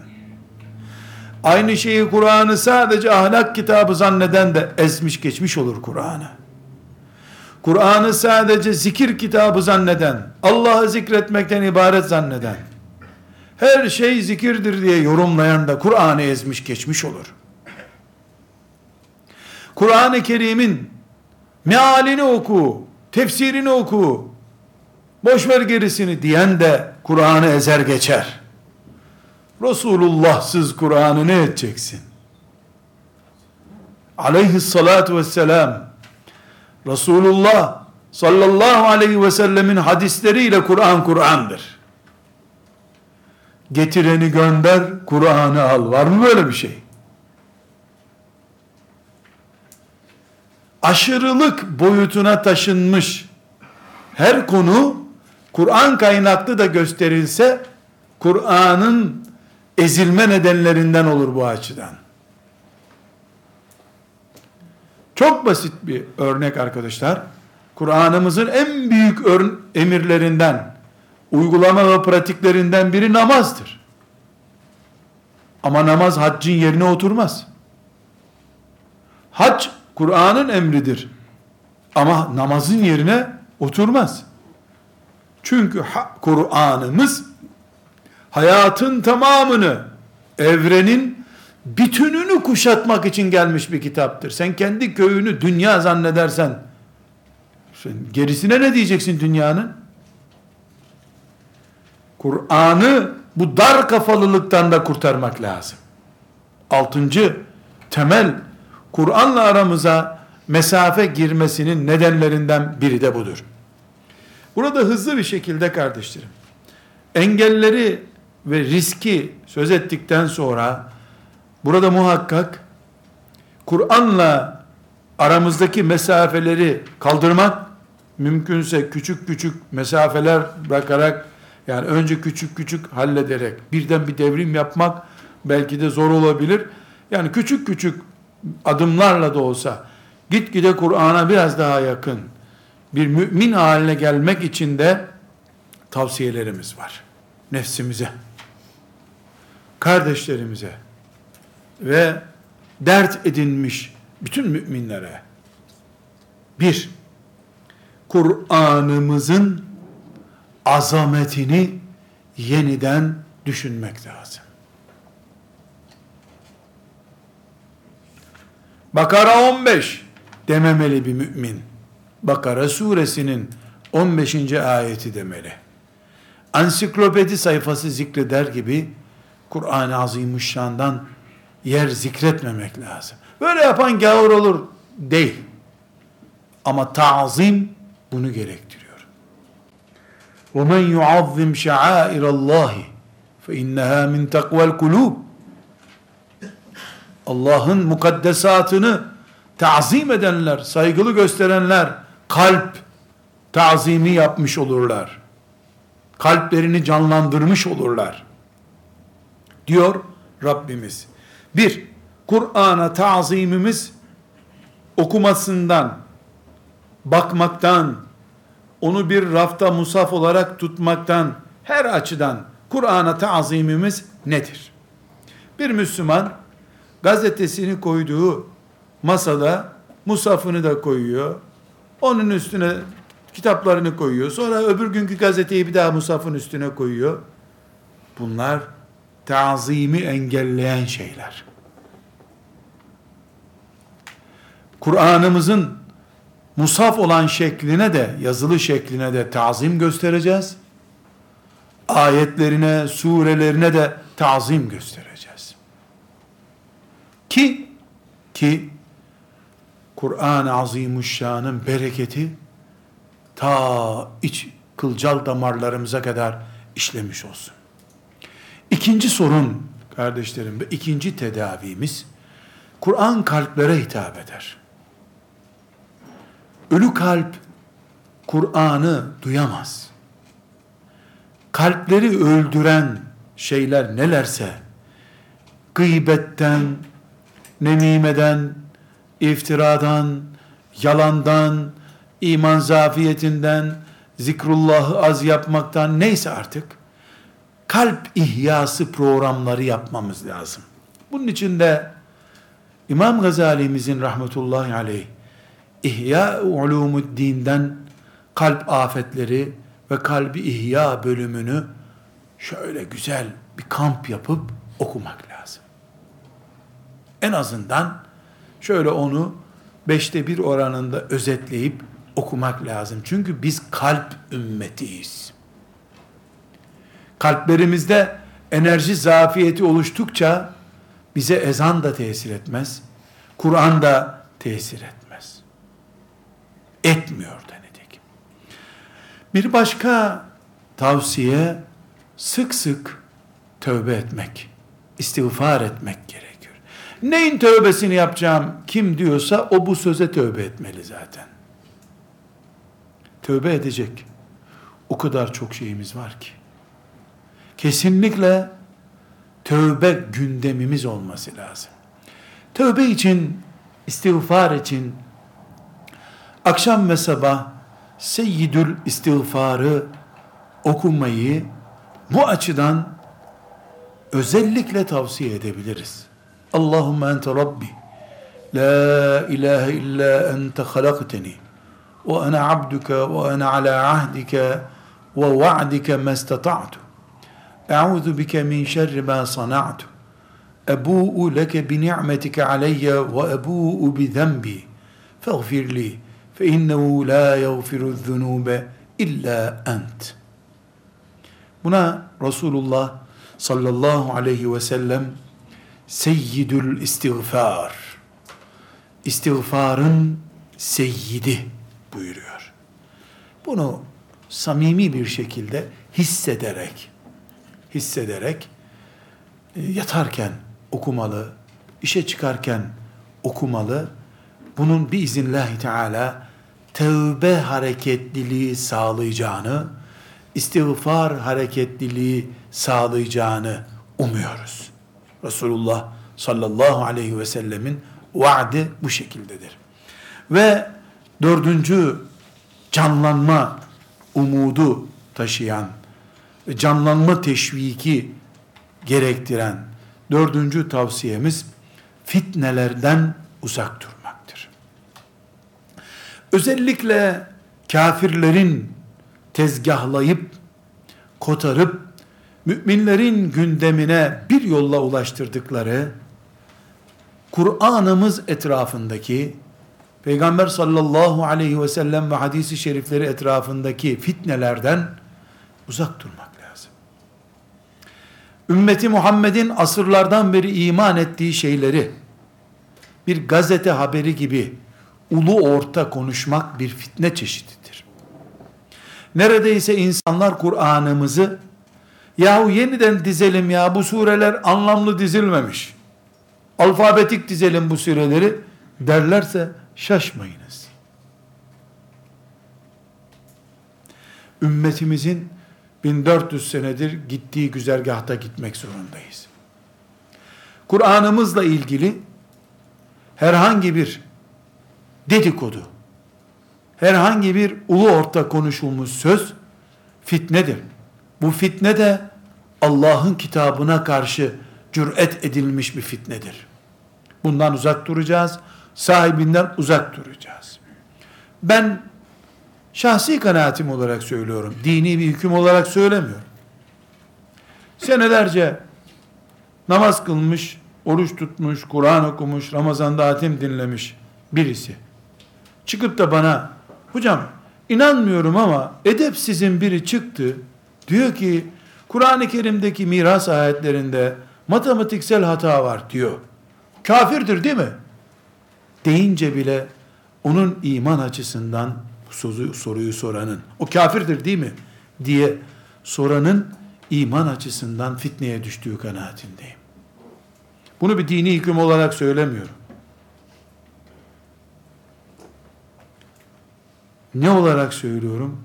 Aynı şeyi Kur'an'ı sadece ahlak kitabı zanneden de ezmiş geçmiş olur Kur'an'ı. Kur'an'ı sadece zikir kitabı zanneden, Allah'ı zikretmekten ibaret zanneden, her şey zikirdir diye yorumlayan da Kur'an'ı ezmiş geçmiş olur. Kur'an-ı Kerim'in mealini oku, tefsirini oku, boş ver gerisini diyen de Kur'an'ı ezer geçer. Resulullahsız Kur'an'ı ne edeceksin? Aleyhissalatu vesselam Resulullah sallallahu aleyhi ve sellemin hadisleriyle Kur'an Kur'an'dır. Getireni gönder, Kur'an'ı al. Var mı böyle bir şey? Aşırılık boyutuna taşınmış her konu Kur'an kaynaklı da gösterilse Kur'an'ın ezilme nedenlerinden olur bu açıdan. Çok basit bir örnek arkadaşlar. Kur'an'ımızın en büyük emirlerinden, uygulama ve pratiklerinden biri namazdır. Ama namaz haccın yerine oturmaz. Hac Kur'an'ın emridir. Ama namazın yerine oturmaz. Çünkü Kur'an'ımız hayatın tamamını, evrenin bütününü kuşatmak için gelmiş bir kitaptır. Sen kendi köyünü dünya zannedersen, sen gerisine ne diyeceksin dünyanın? Kur'an'ı bu dar kafalılıktan da kurtarmak lazım. Altıncı temel Kur'an'la aramıza mesafe girmesinin nedenlerinden biri de budur. Burada hızlı bir şekilde kardeşlerim, engelleri ve riski söz ettikten sonra burada muhakkak Kur'an'la aramızdaki mesafeleri kaldırmak mümkünse küçük küçük mesafeler bırakarak yani önce küçük küçük hallederek birden bir devrim yapmak belki de zor olabilir. Yani küçük küçük adımlarla da olsa gitgide Kur'an'a biraz daha yakın bir mümin haline gelmek için de tavsiyelerimiz var. Nefsimize, kardeşlerimize ve dert edinmiş bütün müminlere bir, Kur'an'ımızın azametini yeniden düşünmek lazım. Bakara 15 dememeli bir mümin. Bakara suresinin 15. ayeti demeli. Ansiklopedi sayfası zikreder gibi Kur'an-ı Azimüşşan'dan yer zikretmemek lazım. Böyle yapan gavur olur değil. Ama tazim bunu gerektiriyor. وَمَنْ يُعَظِّمْ شَعَائِرَ اللّٰهِ فَاِنَّهَا مِنْ تَقْوَى الْقُلُوبِ Allah'ın mukaddesatını tazim edenler, saygılı gösterenler, kalp tazimi yapmış olurlar. Kalplerini canlandırmış olurlar. Diyor Rabbimiz. Bir, Kur'an'a tazimimiz okumasından, bakmaktan, onu bir rafta musaf olarak tutmaktan, her açıdan Kur'an'a tazimimiz nedir? Bir Müslüman gazetesini koyduğu masada musafını da koyuyor. Onun üstüne kitaplarını koyuyor. Sonra öbür günkü gazeteyi bir daha musafın üstüne koyuyor. Bunlar tazimi engelleyen şeyler. Kur'an'ımızın musaf olan şekline de, yazılı şekline de tazim göstereceğiz. Ayetlerine, surelerine de tazim göstereceğiz. Ki, ki Kur'an-ı Azimuşşan'ın bereketi ta iç kılcal damarlarımıza kadar işlemiş olsun. İkinci sorun kardeşlerim ve ikinci tedavimiz Kur'an kalplere hitap eder. Ölü kalp Kur'an'ı duyamaz. kalpleri öldüren şeyler nelerse, gıybetten, nemimeden, iftiradan, yalandan, iman zafiyetinden, zikrullahı az yapmaktan neyse artık kalp ihyası programları yapmamız lazım. Bunun için de İmam Gazali'mizin rahmetullahi aleyh İhya Ulumuddin'den kalp afetleri ve kalbi ihya bölümünü şöyle güzel bir kamp yapıp okumak. En azından şöyle onu beşte bir oranında özetleyip okumak lazım. Çünkü biz kalp ümmetiyiz. Kalplerimizde enerji zafiyeti oluştukça bize ezan da tesir etmez. Kur'an da tesir etmez. Etmiyor da dedik. Bir başka tavsiye sık sık tövbe etmek, istiğfar etmek gerekiyor. Neyin tövbesini yapacağım kim diyorsa o bu söze tövbe etmeli zaten. Tövbe edecek. O kadar çok şeyimiz var ki. Kesinlikle tövbe gündemimiz olması lazım. Tövbe için, istiğfar için akşam ve sabah Seyyidül istiğfarı okumayı bu açıdan özellikle tavsiye edebiliriz. اللهم أنت ربي لا إله إلا أنت خلقتني وأنا عبدك وأنا على عهدك ووعدك ما استطعت. أعوذ بك من شر ما صنعت. أبوء لك بنعمتك علي وأبوء بذنبي. فاغفر لي فإنه لا يغفر الذنوب إلا أنت. هنا رسول الله صلى الله عليه وسلم seyyidül istiğfar istiğfarın seyyidi buyuruyor. Bunu samimi bir şekilde hissederek hissederek e, yatarken okumalı, işe çıkarken okumalı. Bunun biiznillahü teala tevbe hareketliliği sağlayacağını, istiğfar hareketliliği sağlayacağını umuyoruz. Resulullah sallallahu aleyhi ve sellemin vaadi bu şekildedir. Ve dördüncü canlanma umudu taşıyan canlanma teşviki gerektiren dördüncü tavsiyemiz fitnelerden uzak durmaktır. Özellikle kafirlerin tezgahlayıp kotarıp müminlerin gündemine bir yolla ulaştırdıkları Kur'an'ımız etrafındaki Peygamber sallallahu aleyhi ve sellem ve hadisi şerifleri etrafındaki fitnelerden uzak durmak lazım. Ümmeti Muhammed'in asırlardan beri iman ettiği şeyleri bir gazete haberi gibi ulu orta konuşmak bir fitne çeşididir. Neredeyse insanlar Kur'an'ımızı yahu yeniden dizelim ya bu sureler anlamlı dizilmemiş. Alfabetik dizelim bu sureleri derlerse şaşmayınız. Ümmetimizin 1400 senedir gittiği güzergahta gitmek zorundayız. Kur'an'ımızla ilgili herhangi bir dedikodu, herhangi bir ulu orta konuşulmuş söz fitnedir. Bu fitne de Allah'ın kitabına karşı cüret edilmiş bir fitnedir. Bundan uzak duracağız. Sahibinden uzak duracağız. Ben şahsi kanaatim olarak söylüyorum. Dini bir hüküm olarak söylemiyorum. Senelerce namaz kılmış, oruç tutmuş, Kur'an okumuş, Ramazan'da hatim dinlemiş birisi. Çıkıp da bana, hocam inanmıyorum ama edepsizin biri çıktı. Diyor ki Kur'an-ı Kerim'deki miras ayetlerinde matematiksel hata var diyor. Kafirdir değil mi? Deyince bile onun iman açısından soruyu, soruyu soranın o kafirdir değil mi diye soranın iman açısından fitneye düştüğü kanaatindeyim. Bunu bir dini hüküm olarak söylemiyorum. Ne olarak söylüyorum?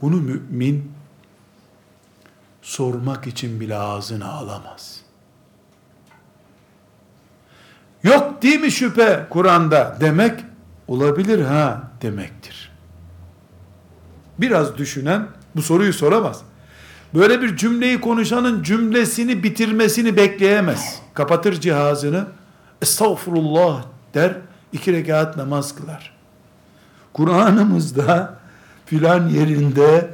Bunu mümin sormak için bile ağzını alamaz. Yok değil mi şüphe Kur'an'da demek olabilir ha demektir. Biraz düşünen bu soruyu soramaz. Böyle bir cümleyi konuşanın cümlesini bitirmesini bekleyemez. Kapatır cihazını, estağfurullah der, iki rekat namaz kılar. Kur'an'ımızda filan yerinde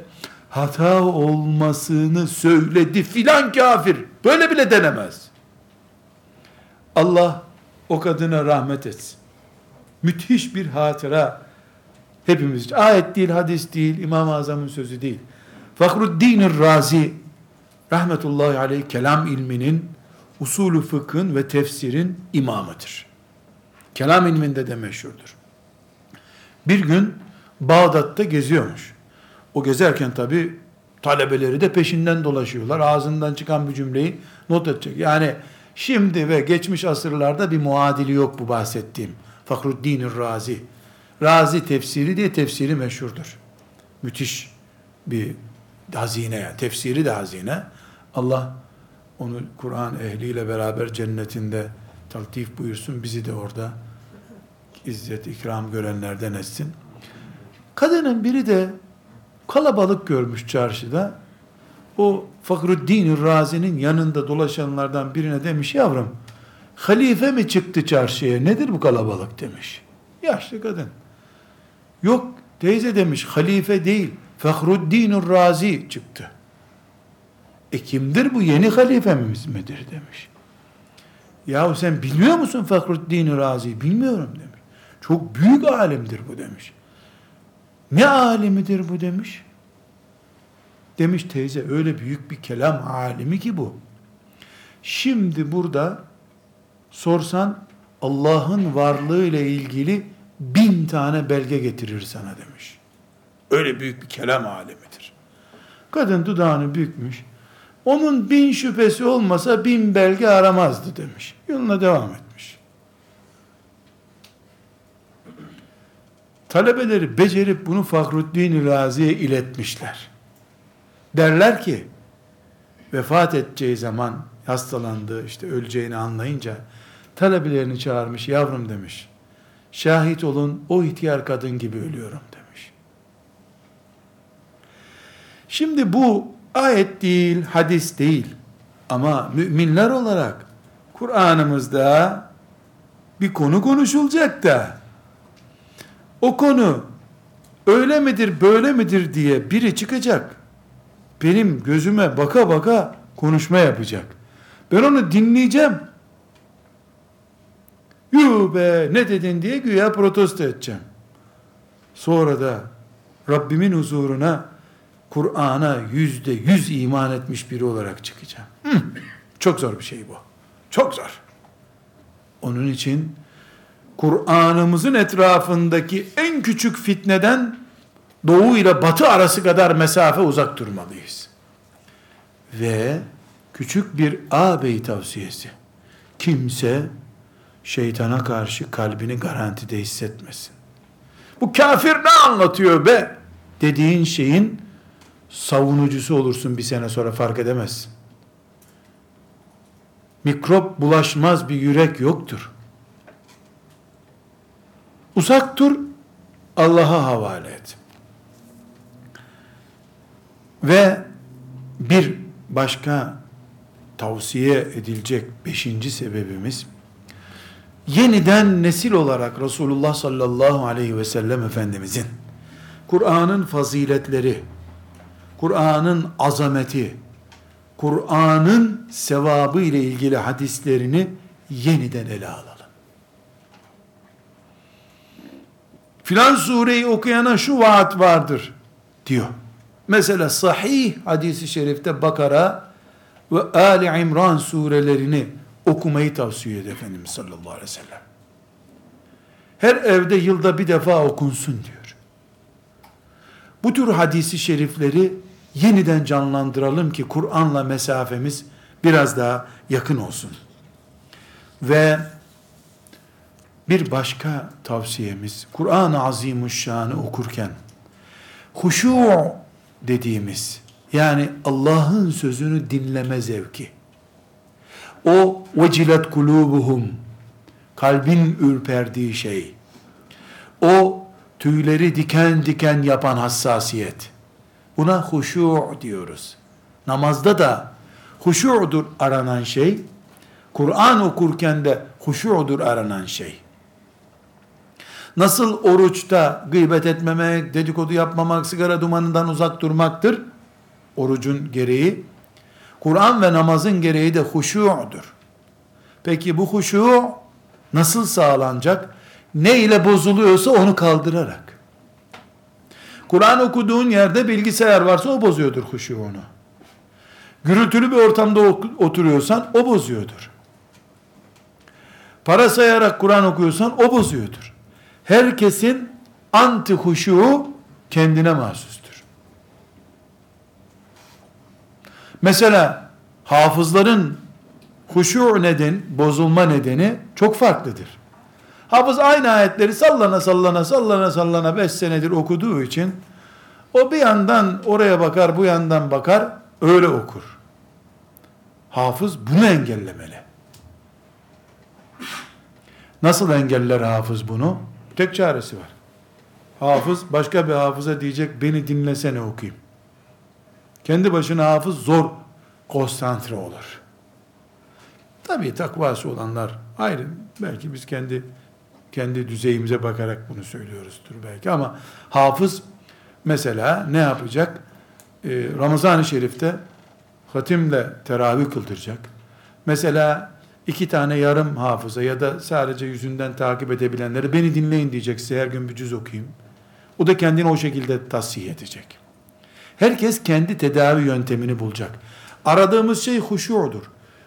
hata olmasını söyledi filan kafir. Böyle bile denemez. Allah o kadına rahmet etsin. Müthiş bir hatıra hepimiz için. Ayet değil, hadis değil, İmam-ı Azam'ın sözü değil. Fakruddin Razi rahmetullahi aleyh kelam ilminin usulü fıkhın ve tefsirin imamıdır. Kelam ilminde de meşhurdur. Bir gün Bağdat'ta geziyormuş. O gezerken tabi talebeleri de peşinden dolaşıyorlar. Ağzından çıkan bir cümleyi not edecek. Yani şimdi ve geçmiş asırlarda bir muadili yok bu bahsettiğim. Fakruddin Razi. Razi tefsiri diye tefsiri meşhurdur. Müthiş bir hazine yani. Tefsiri de hazine. Allah onu Kur'an ehliyle beraber cennetinde taltif buyursun. Bizi de orada izzet, ikram görenlerden etsin. Kadının biri de kalabalık görmüş çarşıda. O Fakruddin Razi'nin yanında dolaşanlardan birine demiş yavrum halife mi çıktı çarşıya nedir bu kalabalık demiş. Yaşlı kadın. Yok teyze demiş halife değil Fahruddin Razi çıktı. E kimdir bu yeni halifemiz midir demiş. Yahu sen bilmiyor musun Fahruddin Razi? Bilmiyorum demiş. Çok büyük alimdir bu demiş. Ne alimidir bu demiş. Demiş teyze öyle büyük bir kelam alimi ki bu. Şimdi burada sorsan Allah'ın varlığı ile ilgili bin tane belge getirir sana demiş. Öyle büyük bir kelam alemidir. Kadın dudağını bükmüş. Onun bin şüphesi olmasa bin belge aramazdı demiş. Yoluna devam etmiş. Talebeleri becerip bunu Fahruddin Razi'ye iletmişler. Derler ki, vefat edeceği zaman hastalandı, işte öleceğini anlayınca talebelerini çağırmış, yavrum demiş. Şahit olun o ihtiyar kadın gibi ölüyorum demiş. Şimdi bu ayet değil, hadis değil. Ama müminler olarak Kur'an'ımızda bir konu konuşulacak da o konu öyle midir böyle midir diye biri çıkacak. Benim gözüme baka baka konuşma yapacak. Ben onu dinleyeceğim. Yuh be ne dedin diye güya protesto edeceğim. Sonra da Rabbimin huzuruna Kur'an'a yüzde yüz iman etmiş biri olarak çıkacağım. Çok zor bir şey bu. Çok zor. Onun için Kur'an'ımızın etrafındaki en küçük fitneden doğu ile batı arası kadar mesafe uzak durmalıyız. Ve küçük bir ağabey tavsiyesi. Kimse şeytana karşı kalbini garantide hissetmesin. Bu kafir ne anlatıyor be? Dediğin şeyin savunucusu olursun bir sene sonra fark edemezsin. Mikrop bulaşmaz bir yürek yoktur. Uzak dur, Allah'a havale et. Ve bir başka tavsiye edilecek beşinci sebebimiz, yeniden nesil olarak Resulullah sallallahu aleyhi ve sellem Efendimizin, Kur'an'ın faziletleri, Kur'an'ın azameti, Kur'an'ın sevabı ile ilgili hadislerini yeniden ele alalım. Filan sureyi okuyana şu vaat vardır diyor. Mesela sahih hadisi şerifte Bakara ve Ali İmran surelerini okumayı tavsiye ediyor Efendimiz sallallahu aleyhi ve sellem. Her evde yılda bir defa okunsun diyor. Bu tür hadisi şerifleri yeniden canlandıralım ki Kur'an'la mesafemiz biraz daha yakın olsun. Ve bir başka tavsiyemiz Kur'an-ı Azimuşşan'ı okurken huşu dediğimiz Yani Allah'ın sözünü dinleme zevki. O vecilet kulubuhum kalbin ürperdiği şey. O tüyleri diken diken yapan hassasiyet. Buna huşu diyoruz. Namazda da huşu'dur aranan şey. Kur'an okurken de huşu'dur aranan şey. Nasıl oruçta gıybet etmemek, dedikodu yapmamak, sigara dumanından uzak durmaktır. Orucun gereği. Kur'an ve namazın gereği de huşu'dur. Peki bu huşu nasıl sağlanacak? Ne ile bozuluyorsa onu kaldırarak. Kur'an okuduğun yerde bilgisayar varsa o bozuyordur huşuğunu. Gürültülü bir ortamda oturuyorsan o bozuyordur. Para sayarak Kur'an okuyorsan o bozuyordur. Herkesin anti huşu kendine mahsustur. Mesela hafızların huşu neden, bozulma nedeni çok farklıdır. Hafız aynı ayetleri sallana sallana sallana sallana 5 senedir okuduğu için o bir yandan oraya bakar bu yandan bakar öyle okur. Hafız bunu engellemeli. Nasıl engeller hafız bunu? Tek çaresi var. Hafız başka bir hafıza diyecek beni dinlesene okuyayım. Kendi başına hafız zor konsantre olur. Tabii takvası olanlar ayrı. Belki biz kendi kendi düzeyimize bakarak bunu söylüyoruzdur belki ama hafız mesela ne yapacak? Ee, Ramazan-ı Şerif'te hatimle teravih kıldıracak. Mesela iki tane yarım hafıza ya da sadece yüzünden takip edebilenleri beni dinleyin diyecek size her gün bir cüz okuyayım. O da kendini o şekilde tasih edecek. Herkes kendi tedavi yöntemini bulacak. Aradığımız şey huşudur.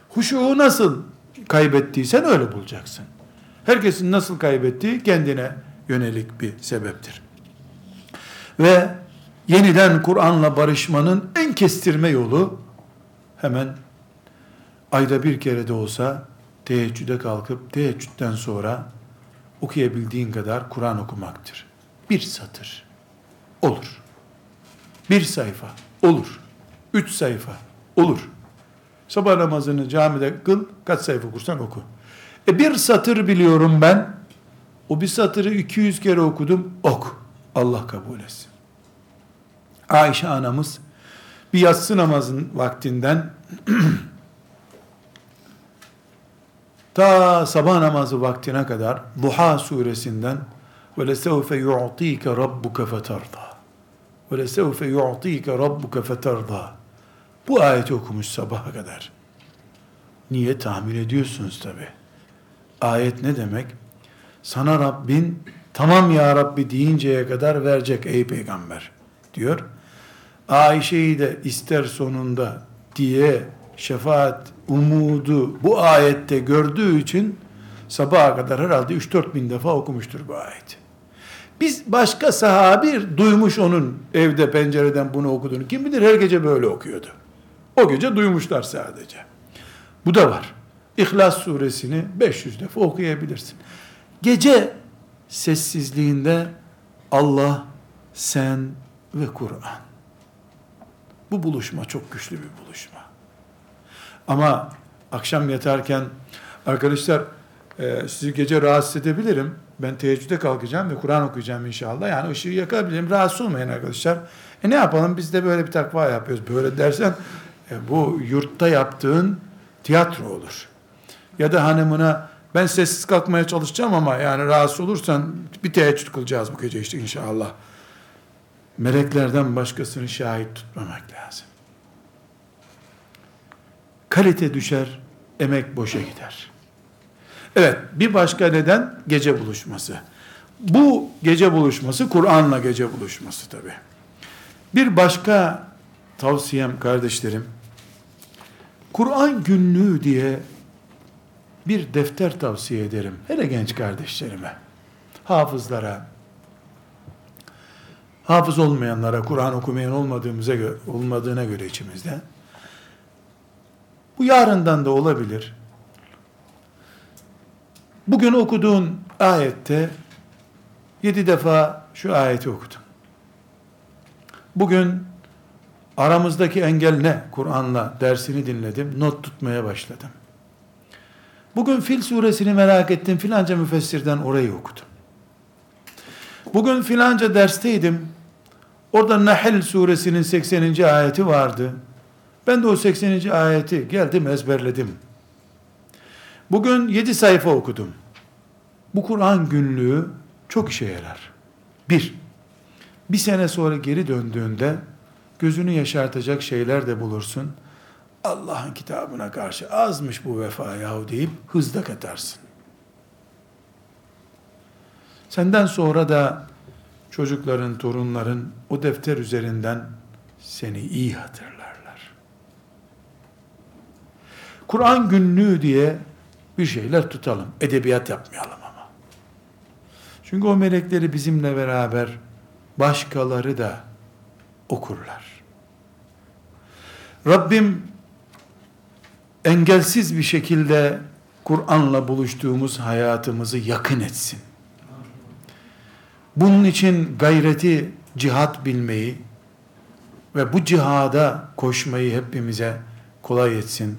Huşuğu nasıl kaybettiysen öyle bulacaksın. Herkesin nasıl kaybettiği kendine yönelik bir sebeptir. Ve yeniden Kur'an'la barışmanın en kestirme yolu hemen ayda bir kere de olsa teheccüde kalkıp teheccüden sonra okuyabildiğin kadar Kur'an okumaktır. Bir satır olur. Bir sayfa olur. Üç sayfa olur. Sabah namazını camide kıl, kaç sayfa kursan oku. E bir satır biliyorum ben. O bir satırı 200 kere okudum. Ok. Allah kabul etsin. Ayşe anamız bir yatsı namazın vaktinden ta sabah namazı vaktine kadar Duha suresinden yu'tike rabbuke feterda ve lesevfe yu'tike rabbuke feterda bu ayeti okumuş sabaha kadar. Niye tahmin ediyorsunuz tabi. Ayet ne demek? Sana Rabbin tamam ya Rabbi deyinceye kadar verecek ey peygamber diyor. Ayşe'yi de ister sonunda diye şefaat umudu bu ayette gördüğü için sabaha kadar herhalde 3-4 bin defa okumuştur bu ayet. Biz başka sahabi duymuş onun evde pencereden bunu okuduğunu. Kim bilir her gece böyle okuyordu. O gece duymuşlar sadece. Bu da var. İhlas suresini 500 defa okuyabilirsin. Gece sessizliğinde Allah, sen ve Kur'an. Bu buluşma çok güçlü bir buluşma. Ama akşam yatarken arkadaşlar e, sizi gece rahatsız edebilirim. Ben teheccüde kalkacağım ve Kur'an okuyacağım inşallah. Yani ışığı yakabilirim. Rahatsız olmayın arkadaşlar. E ne yapalım biz de böyle bir takva yapıyoruz. Böyle dersen e, bu yurtta yaptığın tiyatro olur. Ya da hanımına ben sessiz kalkmaya çalışacağım ama yani rahatsız olursan bir teheccüd kılacağız bu gece işte inşallah. Meleklerden başkasını şahit tutmamak lazım. Kalite düşer, emek boşa gider. Evet, bir başka neden gece buluşması. Bu gece buluşması Kur'an'la gece buluşması tabi. Bir başka tavsiyem kardeşlerim, Kur'an günlüğü diye bir defter tavsiye ederim. Hele genç kardeşlerime, hafızlara, hafız olmayanlara, Kur'an okumayan olmadığımıza göre, olmadığına göre içimizde. Bu yarından da olabilir. Bugün okuduğun ayette yedi defa şu ayeti okudum. Bugün Aramızdaki engel ne? Kur'an'la dersini dinledim, not tutmaya başladım. Bugün Fil suresini merak ettim, filanca müfessirden orayı okudum. Bugün filanca dersteydim, orada Nahl suresinin 80. ayeti vardı. Ben de o 80. ayeti geldim ezberledim. Bugün 7 sayfa okudum. Bu Kur'an günlüğü çok işe yarar. Bir, bir sene sonra geri döndüğünde gözünü yaşartacak şeyler de bulursun. Allah'ın kitabına karşı azmış bu vefa yahu deyip hızla katarsın. Senden sonra da çocukların, torunların o defter üzerinden seni iyi hatırlarlar. Kur'an günlüğü diye bir şeyler tutalım. Edebiyat yapmayalım ama. Çünkü o melekleri bizimle beraber başkaları da okurlar. Rabbim engelsiz bir şekilde Kur'an'la buluştuğumuz hayatımızı yakın etsin. Bunun için gayreti cihat bilmeyi ve bu cihada koşmayı hepimize kolay etsin.